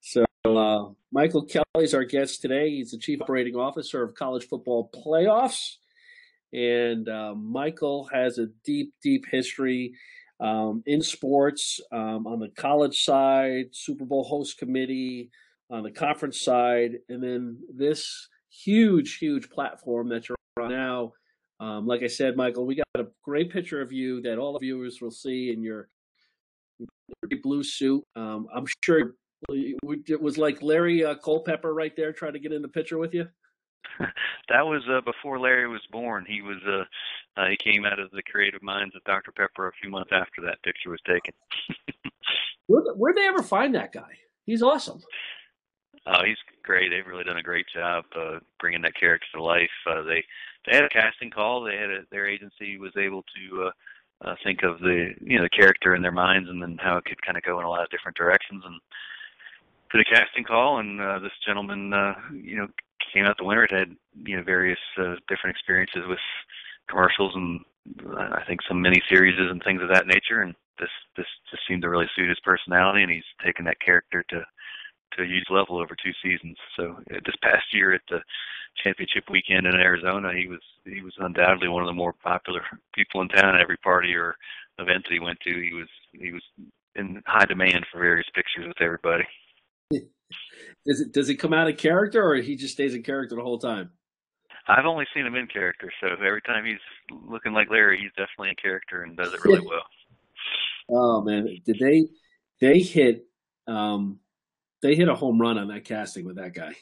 So, uh, Michael Kelly is our guest today. He's the Chief Operating Officer of College Football Playoffs. And uh, Michael has a deep, deep history um, in sports um, on the college side, Super Bowl host committee, on the conference side, and then this huge, huge platform that you're on now. Um, like I said, Michael, we got a great picture of you that all the viewers will see in your, your blue suit. Um, I'm sure it was like Larry uh, Culpepper right there trying to get in the picture with you. that was uh, before Larry was born. He was uh, uh, he came out of the creative minds of Dr. Pepper a few months after that picture was taken. where'd, where'd they ever find that guy? He's awesome. Oh, he's great. They've really done a great job uh, bringing that character to life. Uh, they they had a casting call. They had a, their agency was able to uh, uh, think of the you know the character in their minds and then how it could kind of go in a lot of different directions and did a casting call and uh, this gentleman uh, you know came out the winner. It had you know various uh, different experiences with commercials and uh, I think some mini series and things of that nature. And this this just seemed to really suit his personality, and he's taken that character to to a huge level over two seasons. So uh, this past year at the championship weekend in Arizona, he was he was undoubtedly one of the more popular people in town. At every party or event that he went to, he was he was in high demand for various pictures with everybody. Does it does he come out of character, or he just stays in character the whole time? I've only seen him in character, so every time he's looking like Larry, he's definitely in character and does it really well. Oh man, did they they hit um they hit a home run on that casting with that guy.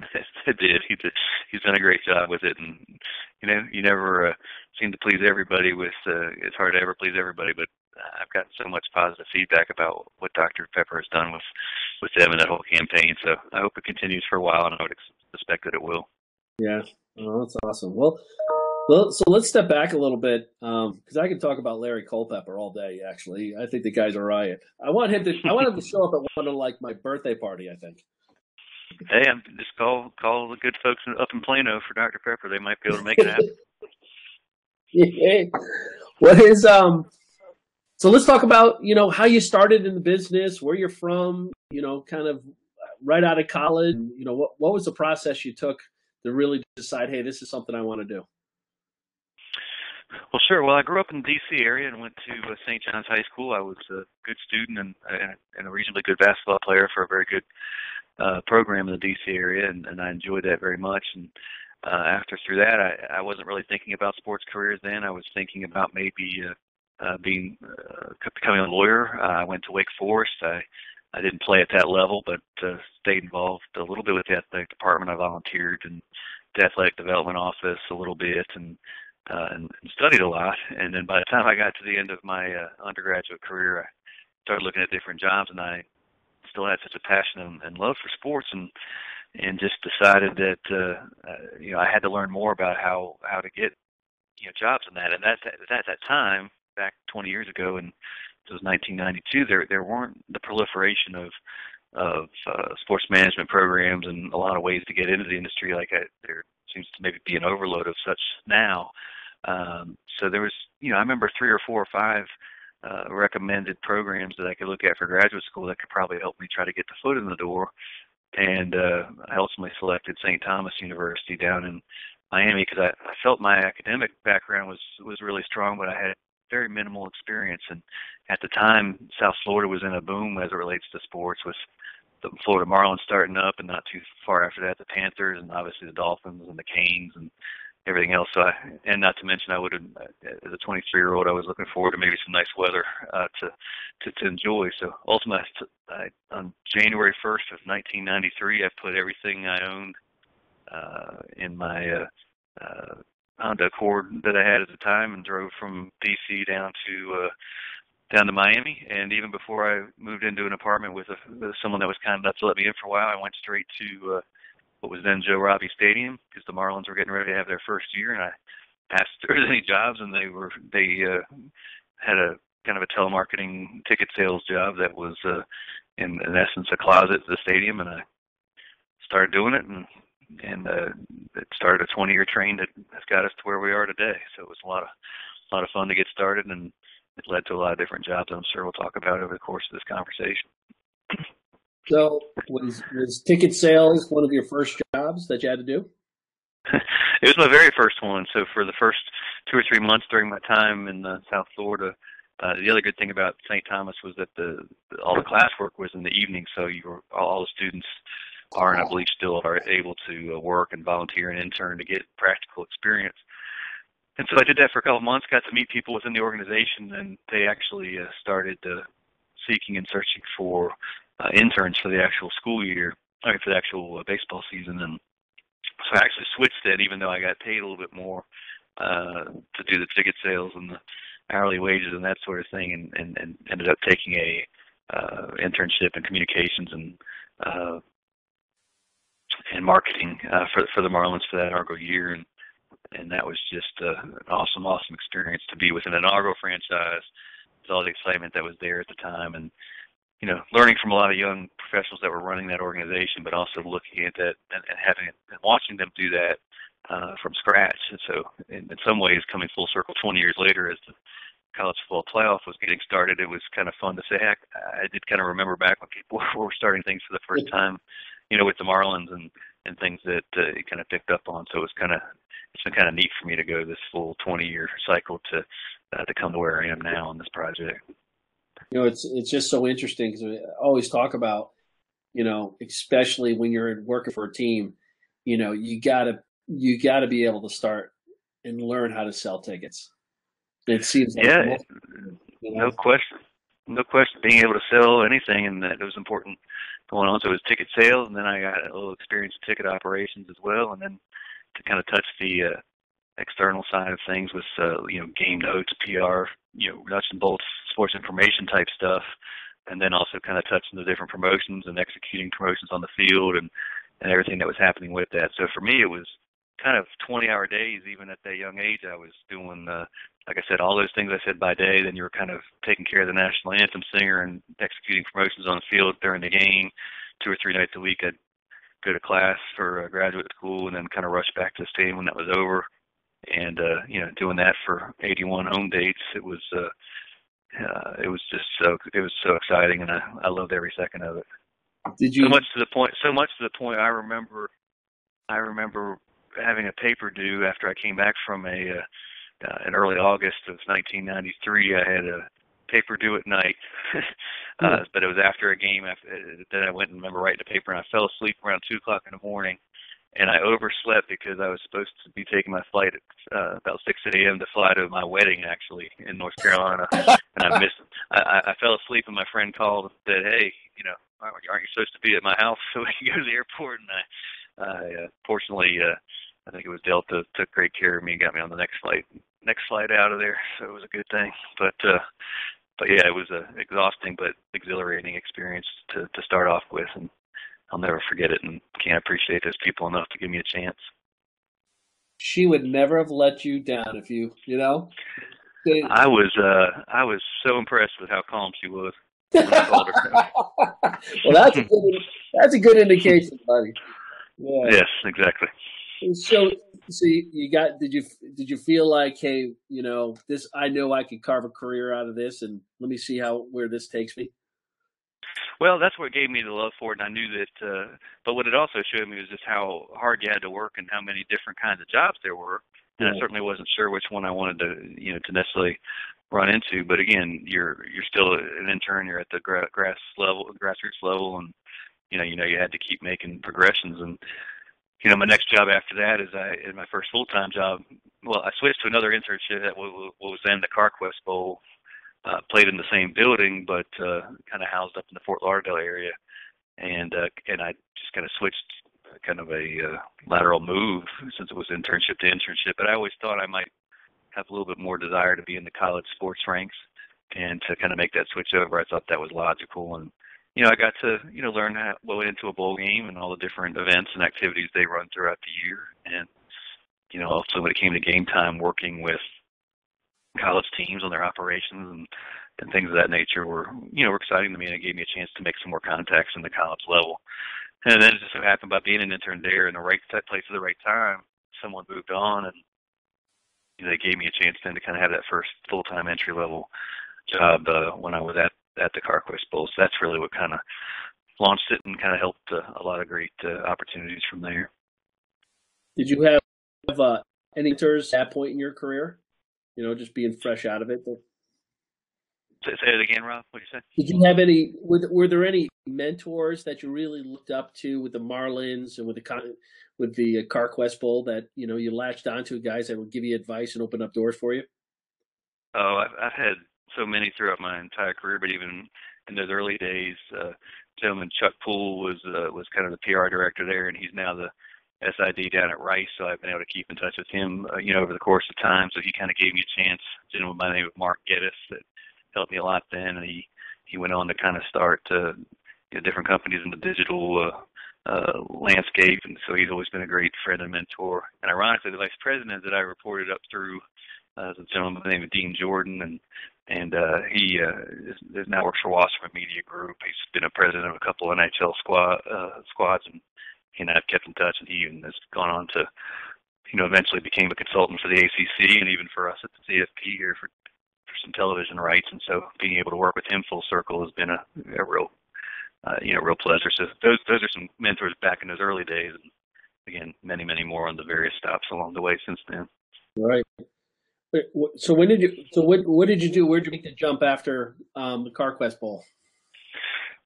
it did. He did. He's done a great job with it, and you know, you never uh, seem to please everybody. With uh, it's hard to ever please everybody, but I've gotten so much positive feedback about what Dr. Pepper has done with with them and that whole campaign. So I hope it continues for a while, and I would expect that it will. Yeah, oh, that's awesome. Well, well, so let's step back a little bit because um, I can talk about Larry Culpepper all day. Actually, I think the guy's a riot. I want him to. I want him to show up at one of like my birthday party. I think. Hey, I'm just call call the good folks up in Plano for Dr. Pepper. They might be able to make it happen. yeah. What is um? So let's talk about you know how you started in the business, where you're from, you know, kind of right out of college. You know, what what was the process you took to really decide, hey, this is something I want to do? Well, sure. Well, I grew up in the D.C. area and went to uh, St. John's High School. I was a good student and, and, and a reasonably good basketball player for a very good uh, program in the D.C. area, and, and I enjoyed that very much. And uh, after through that, I, I wasn't really thinking about sports careers then. I was thinking about maybe uh, uh, being uh, becoming a lawyer. Uh, I went to Wake Forest. I I didn't play at that level, but uh, stayed involved a little bit with the athletic department. I volunteered and the athletic development office a little bit, and uh, and, studied a lot. And then by the time I got to the end of my uh, undergraduate career, I started looking at different jobs, and I still had such a passion and, and love for sports, and and just decided that uh, uh, you know I had to learn more about how how to get you know jobs in that. And that's at, at that time, back 20 years ago, and it was 1992. There there weren't the proliferation of of uh, sports management programs and a lot of ways to get into the industry like I, there seems to maybe be an overload of such now. Um, so there was, you know, I remember three or four or five uh, recommended programs that I could look at for graduate school that could probably help me try to get the foot in the door. And uh, I ultimately selected St. Thomas University down in Miami because I, I felt my academic background was was really strong, but I had very minimal experience. And at the time, South Florida was in a boom as it relates to sports with the Florida Marlins starting up, and not too far after that, the Panthers, and obviously the Dolphins and the Canes and everything else. So, I, and not to mention, I would as a 23 year old, I was looking forward to maybe some nice weather uh, to, to to enjoy. So, ultimately, I, on January 1st of 1993, I put everything I owned uh, in my uh, uh, Honda Accord that I had at the time, and drove from DC down to uh, down to Miami. And even before I moved into an apartment with, a, someone that was kind enough to let me in for a while, I went straight to uh, what was then Joe Robbie Stadium because the Marlins were getting ready to have their first year, and I asked if there was any jobs, and they were they uh, had a kind of a telemarketing ticket sales job that was uh, in, in essence a closet at the stadium, and I started doing it, and and uh, it started a 20 year train that has got us to where we are today. So it was a lot of a lot of fun to get started and it led to a lot of different jobs I'm sure we'll talk about over the course of this conversation. So was was ticket sales one of your first jobs that you had to do? it was my very first one. So for the first two or three months during my time in uh, South Florida, uh, the other good thing about St. Thomas was that the all the classwork was in the evening, so you were all the students are and I believe still are able to uh, work and volunteer and intern to get practical experience. And so I did that for a couple of months, got to meet people within the organization, and they actually uh, started uh, seeking and searching for uh, interns for the actual school year, I mean, for the actual uh, baseball season. And so I actually switched it, even though I got paid a little bit more uh, to do the ticket sales and the hourly wages and that sort of thing, and, and, and ended up taking a uh, internship in communications and uh, and marketing uh, for for the Marlins for that Argo year, and and that was just uh, an awesome, awesome experience to be within an Argo franchise. With all the excitement that was there at the time, and you know, learning from a lot of young professionals that were running that organization, but also looking at that and, and having and watching them do that uh, from scratch. And so, in, in some ways, coming full circle 20 years later, as the college football playoff was getting started, it was kind of fun to say, heck, I did kind of remember back when people were starting things for the first time, you know, with the Marlins and and things that uh, it kind of picked up on. So it was kind of it's been kind of neat for me to go this full 20 year cycle to uh, to come to where I am now on this project. You know, it's it's just so interesting because we always talk about, you know, especially when you're working for a team, you know, you gotta you gotta be able to start and learn how to sell tickets. It seems like yeah, you know? no question, no question. Being able to sell anything, and that it was important going on. So it was ticket sales, and then I got a little experience in ticket operations as well, and then to kind of touch the uh, external side of things with uh, you know game notes, PR, you know nuts and bolts, sports information type stuff, and then also kind of touching the different promotions and executing promotions on the field and and everything that was happening with that. So for me, it was kind of 20 hour days even at that young age i was doing uh like i said all those things i said by day. Then you were kind of taking care of the national anthem singer and executing promotions on the field during the game. Two or three nights a week i'd go to class for uh, graduate school and then kind of rush back to the stadium when that was over. And uh you know doing that for 81 home dates it was uh uh, it was just so it was so exciting and I, I loved every second of it. Did you so much to the point so much to the point I remember I remember having a paper due after I came back from a uh, uh, in early August of 1993. I had a paper due at night, uh, mm. but it was after a game. After uh, that, I went and remember writing the paper, and I fell asleep around two o'clock in the morning, and I overslept because I was supposed to be taking my flight at uh, about 6 a.m. to fly to my wedding actually in North Carolina, and I missed. I, I fell asleep, and my friend called and said, "Hey, you know, aren't you supposed to be at my house so we can go to the airport?" And I, I uh, fortunately. Uh, I think it was Delta took great care of me and got me on the next flight next flight out of there, so it was a good thing. But uh but yeah, it was a exhausting but exhilarating experience to to start off with and I'll never forget it and can't appreciate those people enough to give me a chance. She would never have let you down if you, you know. they, I was uh I was so impressed with how calm she was. well, that's a good that's a good indication, buddy. Yeah. Yes, exactly so so you got did you did you feel like hey you know this i know i could carve a career out of this and let me see how where this takes me well that's what gave me the love for it and i knew that uh but what it also showed me was just how hard you had to work and how many different kinds of jobs there were and yeah. i certainly wasn't sure which one i wanted to you know to necessarily run into but again you're you're still an intern you're at the gra- grass level grassroots level and you know you know you had to keep making progressions and you know, my next job after that is I in my first full time job. Well, I switched to another internship at what was then the CarQuest Bowl. Uh, played in the same building, but uh, kind of housed up in the Fort Lauderdale area, and uh, and I just kind of switched kind of a uh, lateral move since it was internship to internship. But I always thought I might have a little bit more desire to be in the college sports ranks, and to kind of make that switch over, I thought that was logical, and you know, I got to, you know, learn how, what went into a bowl game and all the different events and activities they run throughout the year. And, you know, also when it came to game time, working with college teams on their operations and, and things of that nature were, you know, were exciting to me and it gave me a chance to make some more contacts in the college level. And then it just so happened by being an intern there in the right place at the right time, someone moved on and you know, they gave me a chance then to kind of have that first full-time entry level job uh, when I was at at the CarQuest Bowl. So that's really what kind of launched it and kind of helped uh, a lot of great uh, opportunities from there. Did you have uh, any mentors at that point in your career? You know, just being fresh out of it. Say it again, Rob. What did you say? Did you have any? Were, were there any mentors that you really looked up to with the Marlins and with the with the uh, CarQuest Bowl that you know you latched onto guys that would give you advice and open up doors for you? Oh, I've, I've had so many throughout my entire career, but even in those early days, uh, gentleman Chuck Poole was uh, was kind of the PR director there, and he's now the SID down at Rice. So I've been able to keep in touch with him, uh, you know, over the course of time. So he kind of gave me a chance. A gentleman by the name of Mark Geddes that helped me a lot then, and he he went on to kind of start uh, you know, different companies in the digital uh, uh, landscape, and so he's always been a great friend and mentor. And ironically, the vice president that I reported up through uh, is a gentleman by the name of Dean Jordan, and and uh, he uh, is, is now works for Wasserman Media Group. He's been a president of a couple of NHL squad uh, squads, and he and I have kept in touch, and he even has gone on to, you know, eventually became a consultant for the ACC and even for us at the CFP here for for some television rights. And so being able to work with him full circle has been a, a real, uh, you know, real pleasure. So those those are some mentors back in those early days, and again, many many more on the various stops along the way since then. Right. So when did you? So what what did you do? Where did you make the jump after um, the CarQuest Bowl?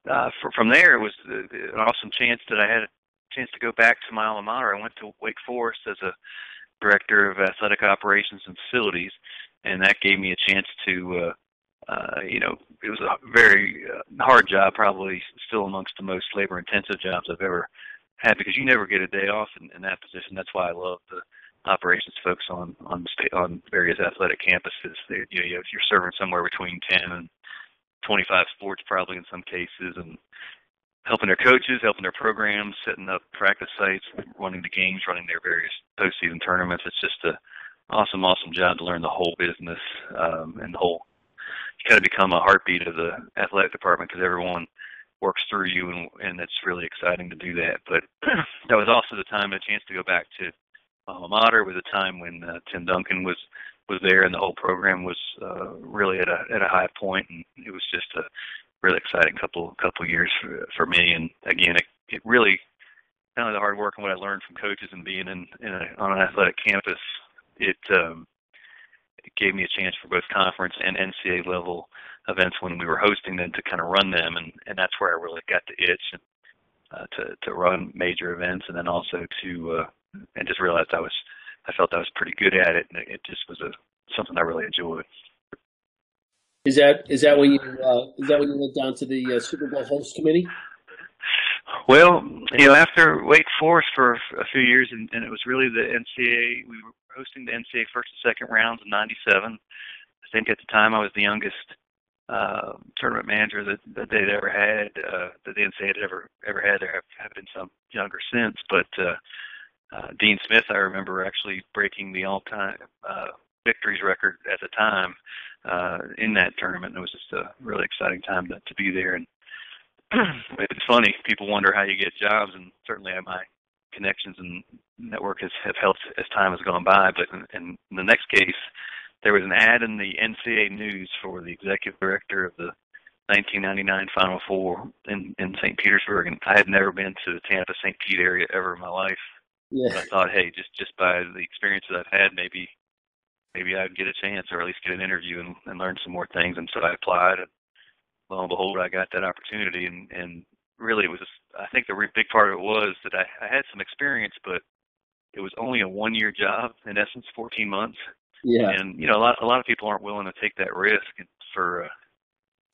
Uh, from there, it was uh, an awesome chance that I had a chance to go back to my alma mater. I went to Wake Forest as a director of athletic operations and facilities, and that gave me a chance to, uh, uh, you know, it was a very uh, hard job, probably still amongst the most labor-intensive jobs I've ever had because you never get a day off in, in that position. That's why I love the operations folks on on state, on various athletic campuses. They, you know, you're serving somewhere between 10 and 25 sports probably in some cases, and helping their coaches, helping their programs, setting up practice sites, running the games, running their various postseason tournaments. It's just a awesome, awesome job to learn the whole business um, and the whole. You kind of become a heartbeat of the athletic department because everyone works through you, and and it's really exciting to do that. But that was also the time, a chance to go back to alma mater. Was a time when uh, Tim Duncan was was there, and the whole program was uh, really at a at a high point, and it was just a really exciting couple couple years for, for me. And again, it, it really not only the hard work and what I learned from coaches and being in, in a, on an athletic campus, it um, it gave me a chance for both conference and NCAA level events when we were hosting them to kind of run them, and and that's where I really got the itch and uh, to to run major events, and then also to uh, and just realized I was I felt I was pretty good at it, and it just was a something I really enjoyed. Is that is that when you uh, is that when you went down to the uh, Super Bowl host committee? Well, you know, after Wake Forest for a few years, and, and it was really the NCAA. We were hosting the NCAA first and second rounds in '97. I think at the time I was the youngest uh, tournament manager that, that they'd ever had, uh, that the NCAA had ever ever had. There have, have been some younger since, but uh, uh, Dean Smith, I remember actually breaking the all-time uh, victories record at the time uh, in that tournament. It was just a really exciting time to, to be there. And it's funny, people wonder how you get jobs, and certainly my connections and network has have helped as time has gone by. But in, in the next case, there was an ad in the NCAA News for the executive director of the 1999 Final Four in in St. Petersburg, and I had never been to the Tampa St. Pete area ever in my life. Yeah. But I thought, hey, just just by the experiences I've had, maybe maybe I'd get a chance or at least get an interview and, and learn some more things. And so I applied, and lo and behold, I got that opportunity. And and really, it was I think the big part of it was that I, I had some experience, but it was only a one year job in essence, 14 months. Yeah. And you know, a lot a lot of people aren't willing to take that risk. And for uh,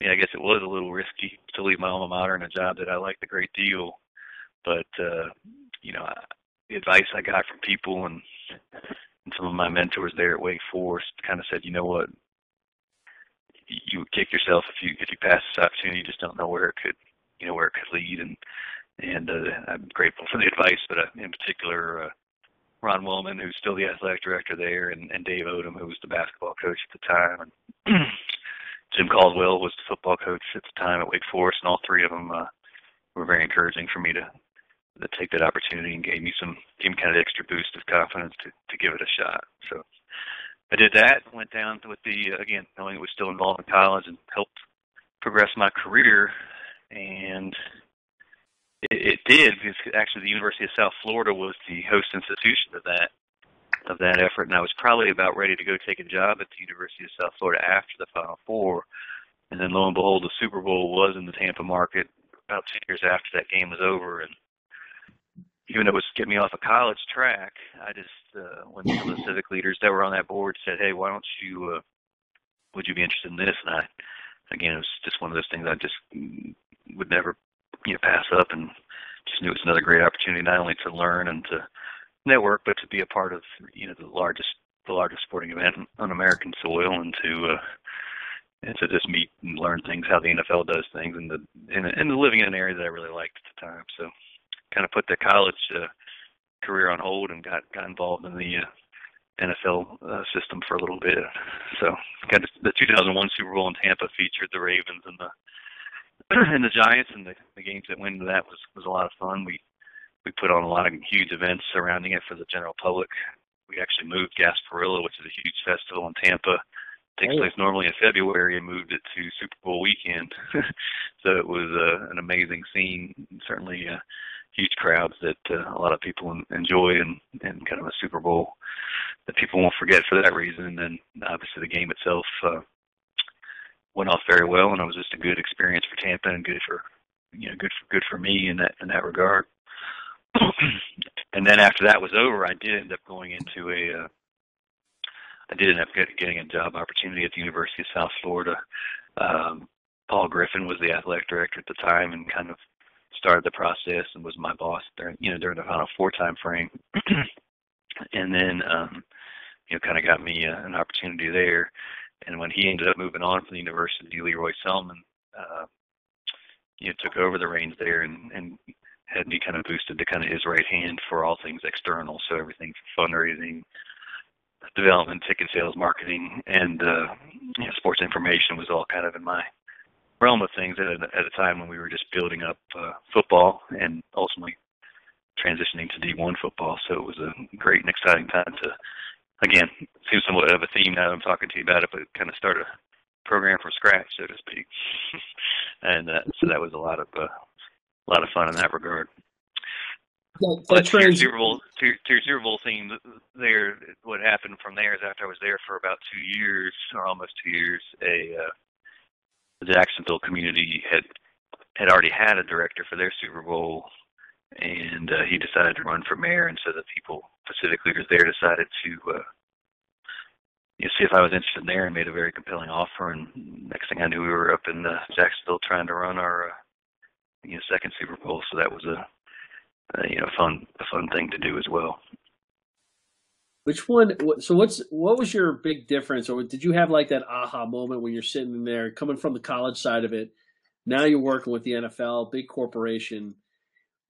yeah, I guess it was a little risky to leave my alma mater in a job that I liked a great deal. But uh, you know, I, the advice I got from people and and some of my mentors there at Wake Forest kind of said, you know what, you would kick yourself if you if you pass this opportunity. You just don't know where it could, you know, where it could lead. And and uh, I'm grateful for the advice, but uh, in particular, uh, Ron Wellman, who's still the athletic director there, and, and Dave Odom, who was the basketball coach at the time, and Jim Caldwell was the football coach at the time at Wake Forest, and all three of them uh, were very encouraging for me to to take that opportunity and gave me some gave me kind of extra boost of confidence to to give it a shot. So I did that. Went down with the uh, again knowing it was still involved in college and helped progress my career. And it, it did because actually the University of South Florida was the host institution of that of that effort, and I was probably about ready to go take a job at the University of South Florida after the Final Four. And then lo and behold, the Super Bowl was in the Tampa market about two years after that game was over, and even though it was getting me off a college track, I just uh, when some of the civic leaders that were on that board said, "Hey, why don't you? Uh, would you be interested in this?" And I, again, it was just one of those things I just would never, you know, pass up, and just knew it was another great opportunity not only to learn and to network, but to be a part of you know the largest the largest sporting event on American soil, and to uh, and to just meet and learn things how the NFL does things, and the and, and living in an area that I really liked at the time. So kind of put the college uh, career on hold and got got involved in the uh, NFL uh, system for a little bit. So kind of the 2001 Super Bowl in Tampa featured the Ravens and the and the Giants, and the, the games that went into that was was a lot of fun. We we put on a lot of huge events surrounding it for the general public. We actually moved Gasparilla, which is a huge festival in Tampa. It takes oh. place normally in February and moved it to Super Bowl weekend. so it was uh, an amazing scene. Certainly, uh, huge crowds that uh, a lot of people enjoy and and kind of a Super Bowl that people won't forget for that reason. And obviously the game itself uh, went off very well, and it was just a good experience for Tampa and good for you know good for good for me in that in that regard. and then after that was over, I did end up going into a uh, I did end up get, getting a job opportunity at the University of South Florida. Um, Paul Griffin was the athletic director at the time, and kind of started the process and was my boss during you know during the final four time frame. And then um you know kind of got me uh, an opportunity there. And when he ended up moving on from the university leroy selman uh you know took over the reins there and and had me kind of boosted to kind of his right hand for all things external. So everything from fundraising development ticket sales marketing and uh you know sports information was all kind of in my realm of things at a, at a time when we were just building up uh, football and ultimately transitioning to D1 football. So it was a great and exciting time to, again, seems somewhat of a theme now that I'm talking to you about it, but kind of start a program from scratch, so to speak. and uh, so that was a lot of uh, a lot of fun in that regard. That, that to, your Super Bowl, to, to your Super Bowl theme, there, what happened from there is after I was there for about two years, or almost two years, a uh, the Jacksonville community had had already had a director for their Super Bowl, and uh, he decided to run for mayor, and so the people, Pacific leaders there, decided to uh, you see if I was interested in there, and made a very compelling offer. And next thing I knew, we were up in uh, Jacksonville trying to run our uh, you know second Super Bowl. So that was a, a you know fun a fun thing to do as well. Which one? So what's what was your big difference, or did you have like that aha moment when you're sitting there, coming from the college side of it? Now you're working with the NFL, big corporation.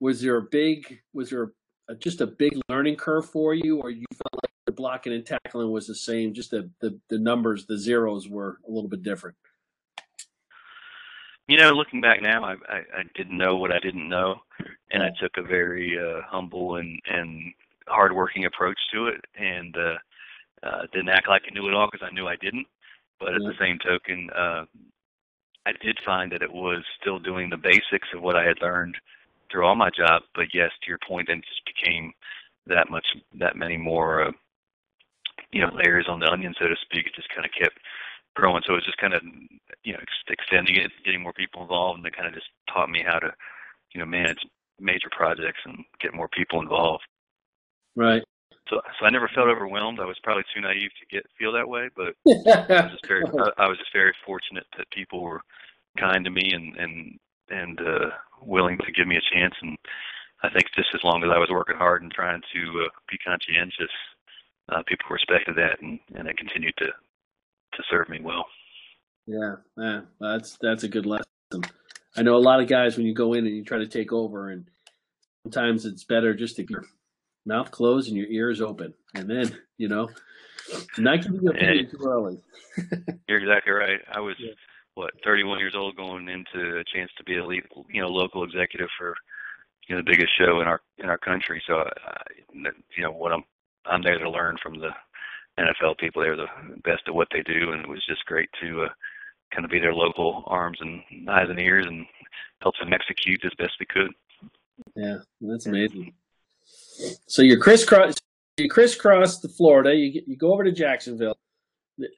Was there a big? Was there a, just a big learning curve for you, or you felt like the blocking and tackling was the same? Just the the, the numbers, the zeros were a little bit different. You know, looking back now, I, I, I didn't know what I didn't know, and I took a very uh, humble and and hardworking approach to it, and uh, uh, didn't act like I knew it all because I knew I didn't. But at the same token, uh, I did find that it was still doing the basics of what I had learned through all my job. But yes, to your point, then it just became that much, that many more, uh, you know, layers on the onion, so to speak. It just kind of kept growing. So it was just kind of, you know, ex- extending it, getting more people involved, and it kind of just taught me how to, you know, manage major projects and get more people involved. Right. So, so I never felt overwhelmed. I was probably too naive to get feel that way, but I was just very, I, I was just very fortunate that people were kind to me and and and uh, willing to give me a chance. And I think just as long as I was working hard and trying to uh, be conscientious, uh, people respected that, and and it continued to to serve me well. Yeah, yeah, that's that's a good lesson. I know a lot of guys when you go in and you try to take over, and sometimes it's better just to mouth closed and your ears open, and then you know, not giving you opinion too early. you're exactly right. I was yeah. what 31 years old, going into a chance to be a lead, you know, local executive for you know the biggest show in our in our country. So, uh, you know, what I'm I'm there to learn from the NFL people. They're the best at what they do, and it was just great to uh, kind of be their local arms and eyes and ears and help them execute as best we could. Yeah, that's amazing. So you're crisscross, you crisscross the Florida. You you go over to Jacksonville,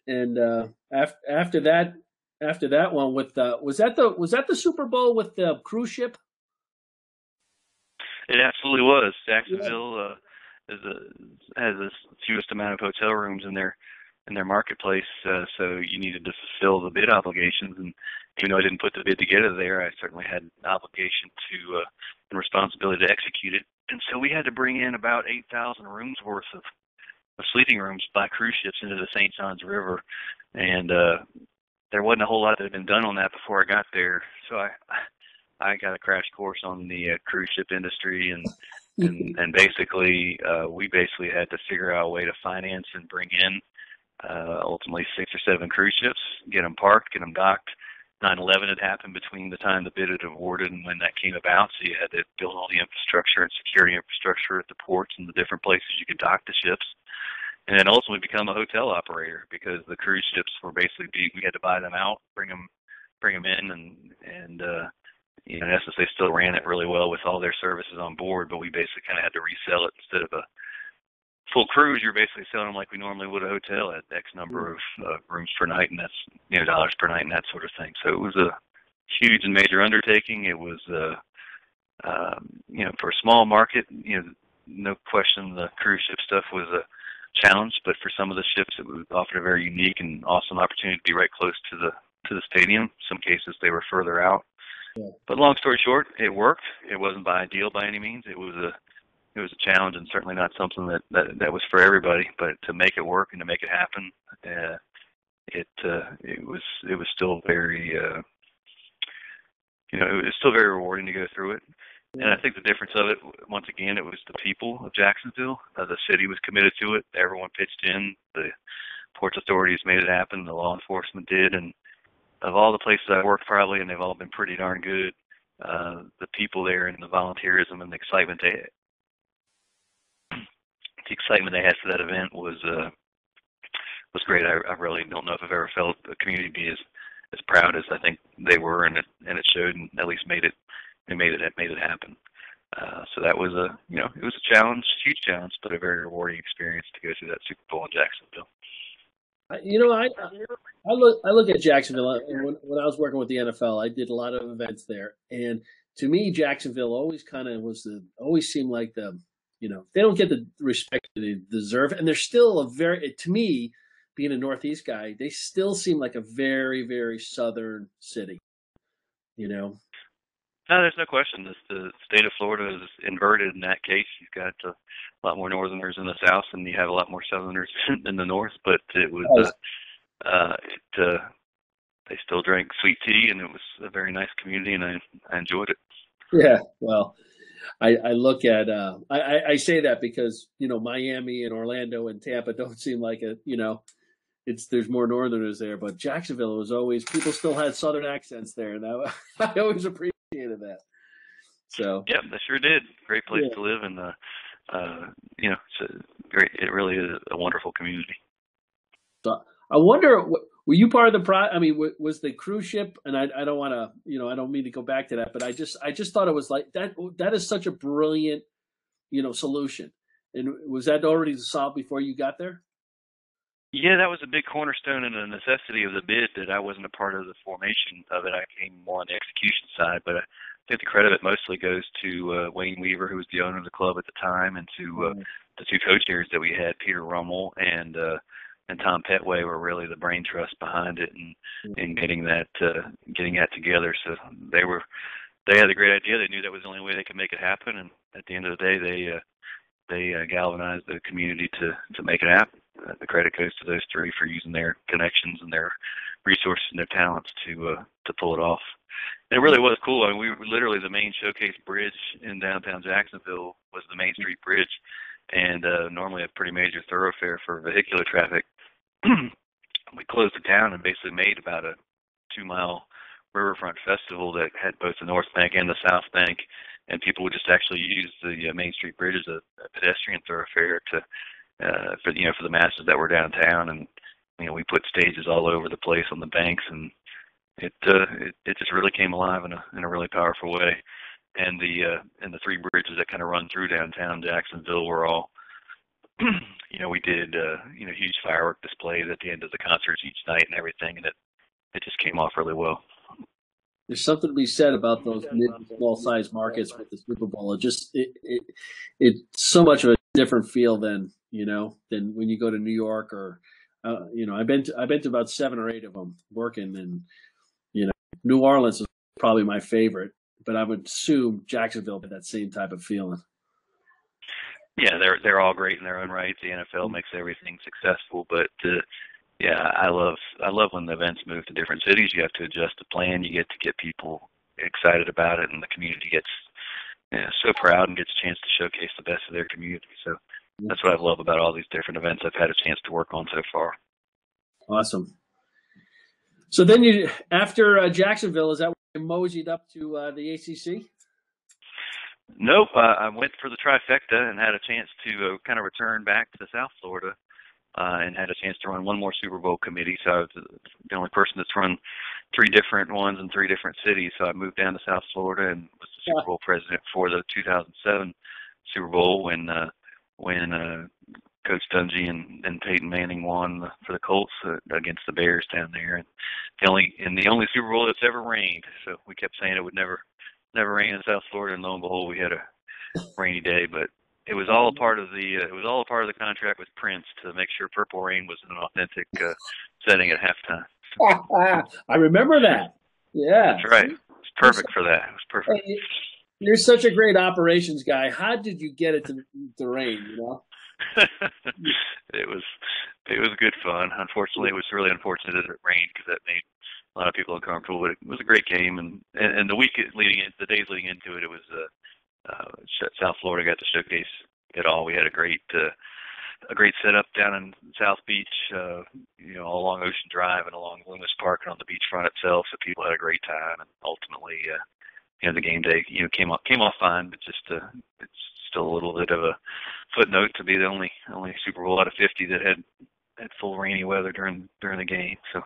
and uh, after after that after that one with the was that the was that the Super Bowl with the cruise ship? It absolutely was. Jacksonville uh, is a, has the fewest amount of hotel rooms in their in their marketplace, uh, so you needed to fulfill the bid obligations. And even though I didn't put the bid together there, I certainly had an obligation to uh, and responsibility to execute it. And so we had to bring in about 8,000 rooms worth of, of sleeping rooms by cruise ships into the St. Johns River, and uh, there wasn't a whole lot that had been done on that before I got there. So I I got a crash course on the uh, cruise ship industry and and, and basically uh, we basically had to figure out a way to finance and bring in uh, ultimately six or seven cruise ships, get them parked, get them docked. 9/11 had happened between the time the bid had awarded and when that came about, so you had to build all the infrastructure and security infrastructure at the ports and the different places you could dock the ships and then ultimately become a hotel operator because the cruise ships were basically we had to buy them out, bring them, bring them in, and and uh, you know in essence they still ran it really well with all their services on board, but we basically kind of had to resell it instead of a full cruise. You're basically selling them like we normally would a hotel at X number of uh, rooms per night, and that's you know dollars per night and that sort of thing. So it was a huge and major undertaking. It was uh, um, you know for a small market, you know no question the cruise ship stuff was a challenge, but for some of the ships, it was offered a very unique and awesome opportunity to be right close to the to the stadium. Some cases they were further out. Yeah. But long story short, it worked. It wasn't by ideal by any means. It was a it was a challenge and certainly not something that that, that was for everybody. But to make it work and to make it happen, uh, it uh, it was it was still very uh, you know it was still very rewarding to go through it. And I think the difference of it, once again, it was the people of Jacksonville. Uh, the city was committed to it. Everyone pitched in. The ports authorities made it happen. The law enforcement did. And of all the places I worked, probably, and they've all been pretty darn good. Uh, the people there and the volunteerism and the excitement they, the excitement they had for that event was uh, was great. I, I really don't know if I've ever felt a community be as as proud as I think they were, and it and it showed, and at least made it and made it made it happen. Uh, so that was a you know it was a challenge, huge challenge, but a very rewarding experience to go through that Super Bowl in Jacksonville. You know, I I look I look at Jacksonville, uh, when, when I was working with the NFL, I did a lot of events there, and to me, Jacksonville always kind of was the always seemed like the you know they don't get the respect they deserve, and they're still a very to me being a Northeast guy, they still seem like a very very southern city. You know, no, there's no question. This, the state of Florida is inverted in that case. You've got a lot more Northerners in the South, and you have a lot more Southerners in the North. But it was, uh, uh, it, uh, they still drank sweet tea, and it was a very nice community, and I, I enjoyed it. Yeah, well, I, I look at, uh, I, I say that because you know Miami and Orlando and Tampa don't seem like a, you know, it's there's more Northerners there, but Jacksonville was always people still had Southern accents there, and I, I always appreciated that. So yeah, they sure did. Great place yeah. to live, and uh, uh, you know, it's a great. It really is a wonderful community. So I wonder, were you part of the pro? I mean, was the cruise ship? And I, I don't want to, you know, I don't mean to go back to that, but I just, I just thought it was like that. That is such a brilliant, you know, solution. And was that already solved before you got there? Yeah, that was a big cornerstone and a necessity of the bid that I wasn't a part of the formation of it. I came more on the execution side, but I think the credit of it mostly goes to uh, Wayne Weaver, who was the owner of the club at the time, and to uh, mm-hmm. the two co-chairs that we had, Peter Rummel and uh, and Tom Petway, were really the brain trust behind it and and getting that uh, getting that together. So they were they had a great idea. They knew that was the only way they could make it happen, and at the end of the day, they uh, they uh, galvanized the community to to make it happen. Uh, the credit goes to those three for using their connections and their resources and their talents to uh, to pull it off. And it really was cool. I mean, we were literally the main showcase bridge in downtown Jacksonville was the Main Street Bridge, and uh, normally a pretty major thoroughfare for vehicular traffic. We closed it down and basically made about a two mile riverfront festival that had both the north bank and the south bank and people would just actually use the uh, Main Street Bridge as a, a pedestrian thoroughfare to uh, for you know for the masses that were downtown, and you know we put stages all over the place on the banks, and it uh, it, it just really came alive in a in a really powerful way. and the uh, and the three bridges that kind of run through downtown Jacksonville were all. you know, we did uh, you know huge firework displays at the end of the concerts each night and everything, and it it just came off really well. There's something to be said about those mid small size markets with the Super Bowl. It just it, it it's so much of a different feel than you know than when you go to New York or uh, you know I've been to, I've been to about seven or eight of them working and you know New Orleans is probably my favorite but I would assume Jacksonville had that same type of feeling. Yeah, they're they're all great in their own right. The NFL makes everything successful, but uh, yeah, I love I love when the events move to different cities. You have to adjust the plan. You get to get people excited about it, and the community gets you know, so proud and gets a chance to showcase the best of their community. So that's what I love about all these different events I've had a chance to work on so far. Awesome. So then you, after uh, Jacksonville, is that where you moseyed up to uh, the ACC? Nope. Uh, I went for the trifecta and had a chance to uh, kind of return back to South Florida uh, and had a chance to run one more Super Bowl committee. So I was the only person that's run three different ones in three different cities. So I moved down to South Florida and was the Super Bowl president for the 2007 Super Bowl when uh, when uh, Coach Dungy and, and Peyton Manning won for the Colts uh, against the Bears down there, and the only in the only Super Bowl that's ever rained. So we kept saying it would never never rain in South Florida, and lo and behold, we had a rainy day. But it was all a part of the uh, it was all a part of the contract with Prince to make sure Purple Rain was an authentic uh, setting at halftime. I remember that. Yeah, that's right. It's perfect for that. It was perfect. You're such a great operations guy. How did you get it to, to rain? You know. it was it was good fun. Unfortunately, it was really unfortunate that it rained because that made a lot of people uncomfortable. But it was a great game, and and, and the week leading in, the days leading into it, it was uh, uh, South Florida got to showcase it all. We had a great uh, a great setup down in South Beach, uh, you know, all along Ocean Drive and along Lummus Park and on the beachfront itself. So people had a great time, and ultimately, uh, you know, the game day, you know, came off came off fine, but just uh, it's still a little bit of a footnote to be the only only Super Bowl out of 50 that had had full rainy weather during during the game. So.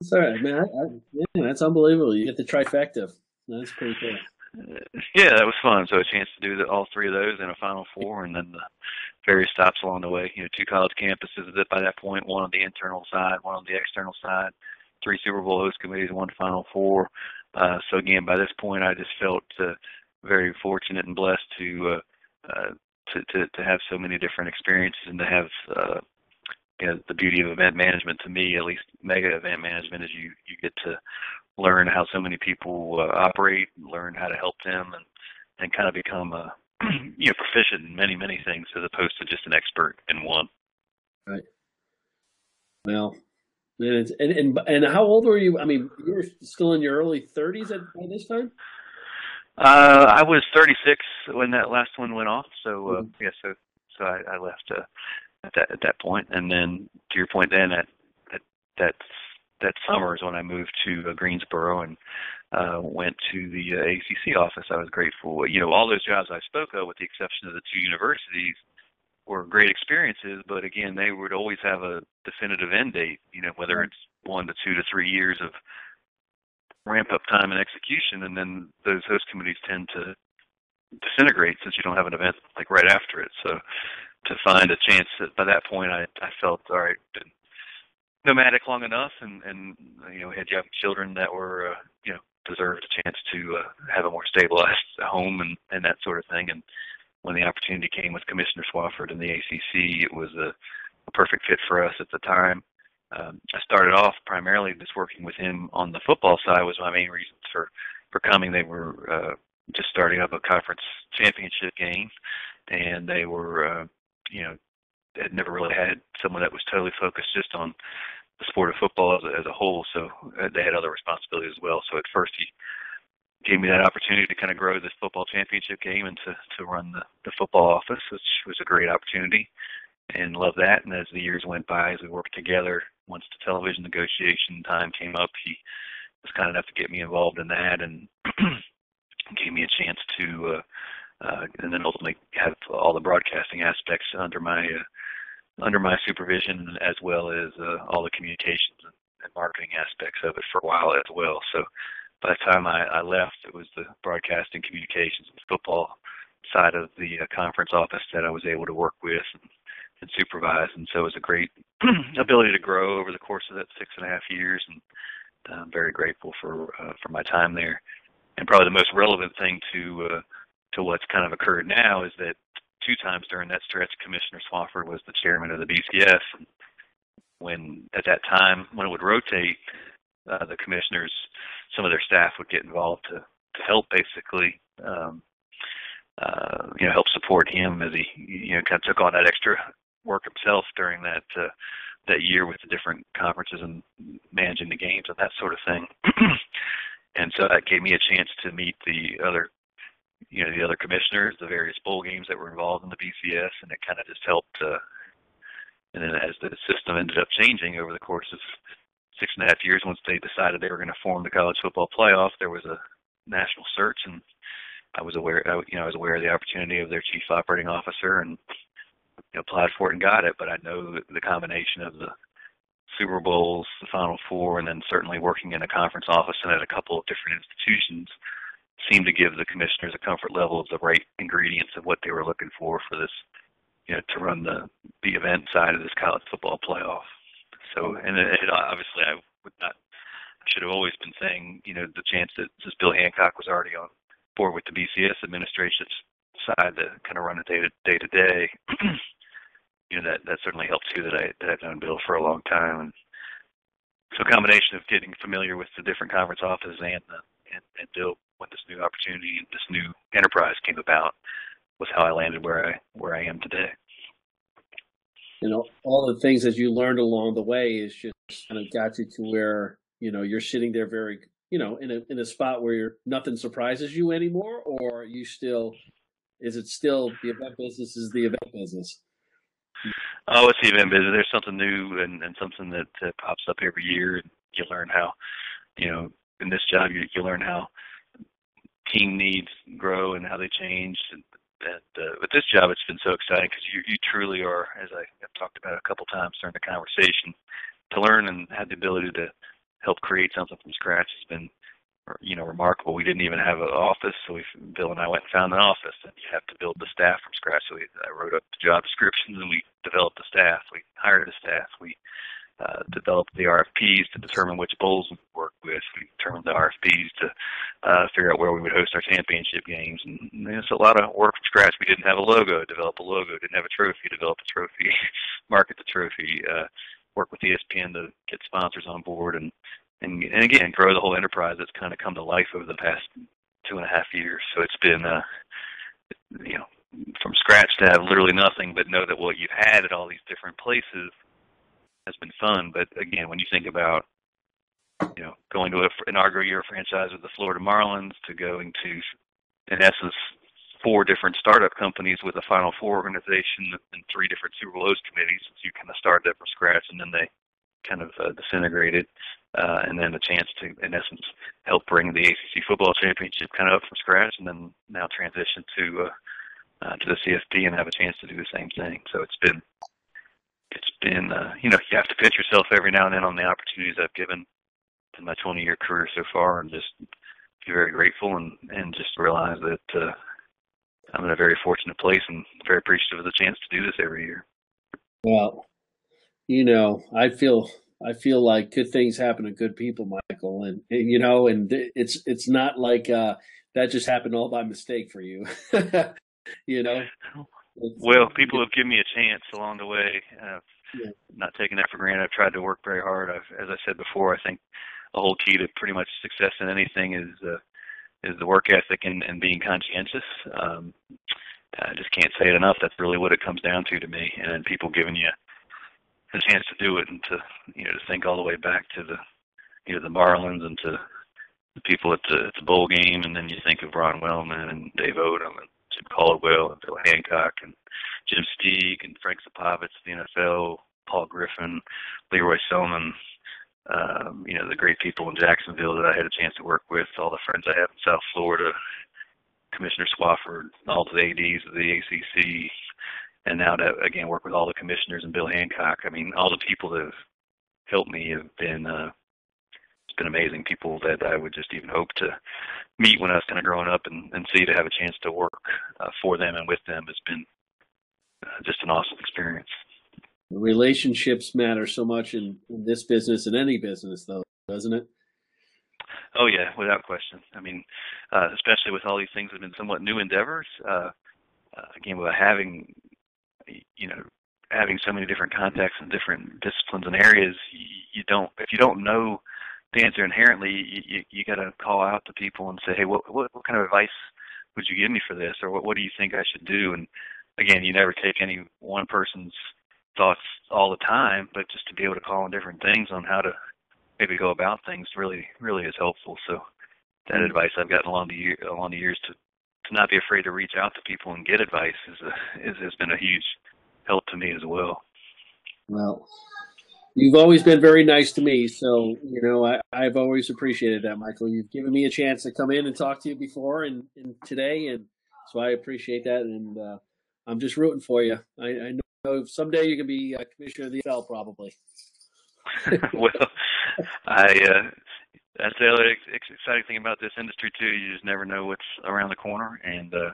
That's all right, man. I, yeah, that's unbelievable. You get the trifecta. That's pretty cool. yeah, that was fun. So a chance to do the, all three of those in a Final Four, and then the various stops along the way. You know, two college campuses by that point, one on the internal side, one on the external side, three Super Bowl host committees, one Final Four. Uh, so again, by this point, I just felt uh, very fortunate and blessed to uh, uh, to, to to have so many different experiences and to have uh, you know, the beauty of event management to me, at least mega event management, is you you get to learn how so many people uh, operate, learn how to help them, and and kind of become a you know proficient in many many things as opposed to just an expert in one. Right. Well, and and and how old were you? I mean, you were still in your early 30s at, at this time. Uh, I was 36 when that last one went off. So uh, mm-hmm. yeah, so so I, I left uh, at that at that point, and then to your point, then at that that that summer is when I moved to uh, Greensboro and uh, went to the uh, ACC office. I was grateful. You know, all those jobs I spoke of, with the exception of the two universities, were great experiences. But again, they would always have a definitive end date. You know, whether it's one to two to three years of ramp up time and execution, and then those host committees tend to disintegrate since you don't have an event like right after it. So to find a chance that by that point I I felt all right, been nomadic long enough, and and you know had young children that were uh, you know deserved a chance to uh, have a more stabilized home and and that sort of thing. And when the opportunity came with Commissioner Swofford and the ACC, it was a, a perfect fit for us at the time um, I started off primarily just working with him on the football side was my main reasons for for coming. They were uh, just starting up a conference championship game, and they were uh, you know had never really had someone that was totally focused just on the sport of football as a, as a whole. So uh, they had other responsibilities as well. So at first he gave me that opportunity to kind of grow this football championship game and to to run the, the football office, which was a great opportunity and love that. And as the years went by, as we worked together, once the television negotiation time came up, he was kind enough to get me involved in that and gave me a chance to, uh, and then ultimately have all the broadcasting aspects under my uh, under my supervision, as well as uh, all the communications and, marketing aspects of it for a while as well. So by the time I, I left, it was the broadcasting communications and football side of the uh, conference office that I was able to work with and, and supervise, and so it was a great ability to grow over the course of that six and a half years, and I'm very grateful for uh, for my time there. And probably the most relevant thing to uh, to what's kind of occurred now is that two times during that stretch, Commissioner Swofford was the chairman of the BCS. When at that time, when it would rotate, uh, the commissioners, some of their staff would get involved to to help basically, um, uh, you know, help support him as he, you know, kind of took on that extra work himself during that uh, that year with the different conferences and managing the games and that sort of thing. and so that gave me a chance to meet the other you know the other commissioners, the various bowl games that were involved in the BCS, and it kind of just helped. Uh, and then as the system ended up changing over the course of six and a half years, once they decided they were going to form the college football playoff, there was a national search, and I was aware, you know, I was aware of the opportunity of their chief operating officer, and you know, applied for it and got it. But I know the combination of the Super Bowls, the Final Four, and then certainly working in a conference office and at a couple of different institutions seemed to give the commissioners a comfort level of the right ingredients of what they were looking for for this, you know, to run the the event side of this college football playoff. So, and it, it, obviously, I would not should have always been saying, you know, the chance that since Bill Hancock was already on board with the BCS administration's side to kind of run it day to day to day, you know, that that certainly helps too. That I that I've known Bill for a long time, and so a combination of getting familiar with the different conference offices and the and, and Bill when this new opportunity and this new enterprise came about was how I landed where I where I am today. You know, all the things that you learned along the way is just kind of got you to where you know you're sitting there very you know in a in a spot where you're nothing surprises you anymore, or you still is it still the event business is the event business? Oh, it's the event business. There's something new and, and something that uh, pops up every year, and you learn how, you know, in this job you you learn how team needs grow and how they change. And, and uh, with this job, it's been so exciting because you you truly are, as I have talked about a couple times during the conversation, to learn and have the ability to help create something from scratch has been you know remarkable. We didn't even have an office, so we Bill and I went and found an office, and you have to build the staff from scratch. So we, I wrote up the job descriptions, and we developed the staff. We hired the staff. We uh, developed the RFPs to determine which bowls we work with. We the RFPs to uh, figure out where we would host our championship games. And it's a lot of work from scratch. We didn't have a logo, develop a logo. Didn't have a trophy, develop a trophy, market the trophy. Uh, work with ESPN to get sponsors on board, and and and again grow the whole enterprise that's kind of come to life over the past two and a half years. So it's been, uh, you know, from scratch to have literally nothing, but know that what you've had at all these different places has been fun. But again, when you think about you know going to a inaugural year franchise with the Florida Marlins to going to in essence four different startup companies with a Final Four organization and three different Super Bowl host committees, you kind of started that from scratch, and then they kind of uh, disintegrated, uh, and then a chance to, in essence, help bring the ACC football championship kind of up from scratch, and then now transition to uh, uh, to the CFP and have a chance to do the same thing. So it's been it's been uh, you know you have to pitch yourself every now and then on the opportunities I've given in my 20 year career so far, and just be very grateful and and just realize that uh, I'm in a very fortunate place and very appreciative of the chance to do this every year. Well, you know, I feel I feel like good things happen to good people, Michael, and, and you know, and it's it's not like uh, that just happened all by mistake for you. you know, well, people have given me a chance along the way. I've yeah. not taken that for granted. I've tried to work very hard. I've, as I said before, I think the whole key to pretty much success in anything is uh, is the work ethic and, and being conscientious. Um, I just can't say it enough. That's really what it comes down to to me. And then people giving you a chance to do it and to you know to think all the way back to the you know the Marlins and to the people at the, at the bowl game, and then you think of Ron Wellman and Dave Odom and Jim Caldwell and Bill Hancock and Jim Steeg and Frank Supovitz, the NFL, Paul Griffin, Lee Roy Selmon, um, you know, the great people in Jacksonville that I had a chance to work with, all the friends I have in South Florida, Commissioner Swofford, all the ADs of the ACC, and now to again work with all the commissioners and Bill Hancock. I mean, all the people that have helped me have been uh, been amazing people that I would just even hope to meet when I was kind of growing up and, and see to have a chance to work uh, for them and with them has been uh, just an awesome experience. Relationships matter so much in, in this business and any business, though, doesn't it? Oh yeah, without question. I mean, uh, especially with all these things that have been somewhat new endeavors. Uh, uh, again, without having, you know, having so many different contacts and different disciplines and areas, you, you don't if you don't know the answer inherently, you you, you got to call out to people and say, hey, what what what kind of advice would you give me for this, or what what do you think I should do? And again, you never take any one person's thoughts all the time, but just to be able to call on different things on how to maybe go about things really really is helpful. So that mm-hmm. advice I've gotten along the year along the years to to not be afraid to reach out to people and get advice is a, is has been a huge help to me as well. Well, you've always been very nice to me, so you know I, I've always appreciated that, Michael. You've given me a chance to come in and talk to you before and, and today, and so I appreciate that, and uh, I'm just rooting for you. I, I know someday you can be a commissioner of the NFL, probably. well, I uh, that's the other exciting thing about this industry too. You just never know what's around the corner, and uh,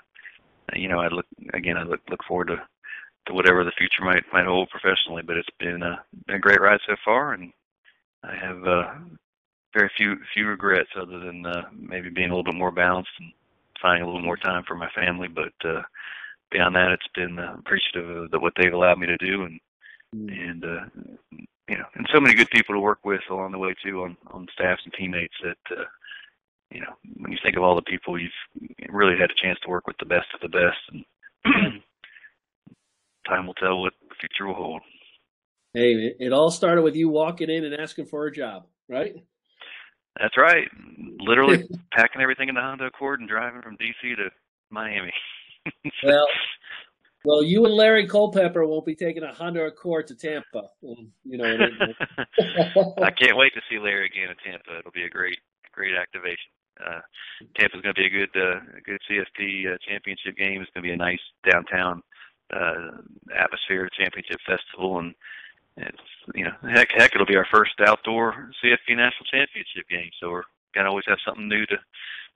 you know, I look again. I look look forward to to whatever the future might might hold professionally. But it's been a been a great ride so far, and I have uh, very few few regrets other than uh, maybe being a little bit more balanced and finding a little more time for my family. But uh, beyond that, it's been uh, appreciative of the, what they've allowed me to do, and mm. and uh, you know, and so many good people to work with along the way too on on staffs and teammates that. Uh, you know, when you think of all the people you've really had a chance to work with the best of the best, and time will tell what the future will hold. Hey, it all started with you walking in and asking for a job, right? That's right. Literally packing everything in the Honda Accord and driving from DC to Miami. well, well, you and Larry Culpepper won't be taking a Honda Accord to Tampa. You know, I can't wait to see Larry again in Tampa. It'll be a great, great activation. Uh, Tampa's going to be a good, uh, good CFP uh, championship game. It's going to be a nice downtown uh, atmosphere championship festival, and it's you know heck heck it'll be our first outdoor CFP national championship game. So we're gonna always have something new to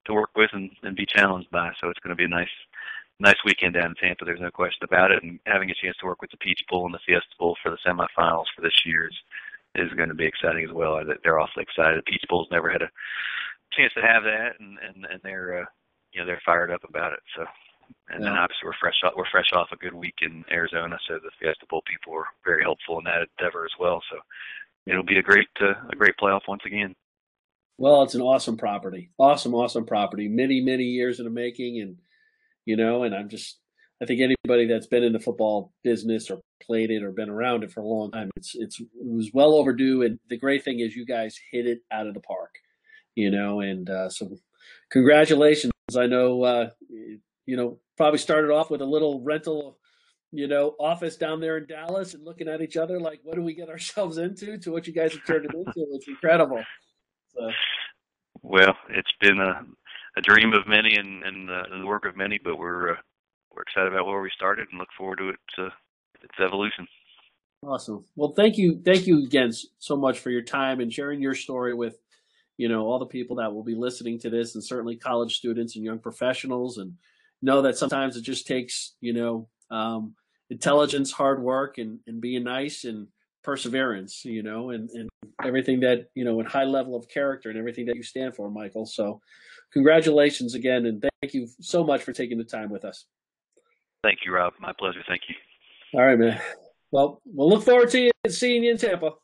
to work with and, and be challenged by. So it's to be a nice nice weekend down in Tampa. There's no question about it. And having a chance to work with the Peach Bowl and the Fiesta Bowl for the semifinals for this year is, is going to be exciting as well. They're awfully excited. The Peach Bowl's never had a chance to have that, and and, and they're uh, you know they're fired up about it. So and yeah. then obviously we're fresh off we're fresh off a good week in Arizona, so the Fiesta Bowl people were very helpful in that endeavor as well. So it'll be a great uh, a great playoff once again. Well, it's an awesome property, awesome, awesome property. Many many years in the making, and you know, and I'm just I think anybody that's been in the football business or played it or been around it for a long time, it's it's it was well overdue. And the great thing is, you guys hit it out of the park, you know. And uh, so, congratulations. I know uh, you know, probably started off with a little rental, you know, office down there in Dallas and looking at each other like, what do we get ourselves into to what you guys have turned it into? It's incredible. So. Well, it's been a, a dream of many and, and uh, the work of many, but we're, uh, we're excited about where we started and look forward to it, uh, its evolution. Awesome. Well, thank you. Thank you again so much for your time and sharing your story with, you know, all the people that will be listening to this and certainly college students and young professionals and, know that sometimes it just takes, you know, um, intelligence, hard work, and, and being nice and perseverance, you know, and, and everything that, you know, and high level of character and everything that you stand for, Michael. So congratulations again. And thank you so much for taking the time with us. Thank you, Rob. My pleasure. Thank you. All right, man. Well, we'll look forward to you, seeing you in Tampa. All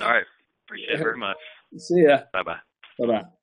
right. Appreciate it very much. See ya. Bye bye. Bye bye.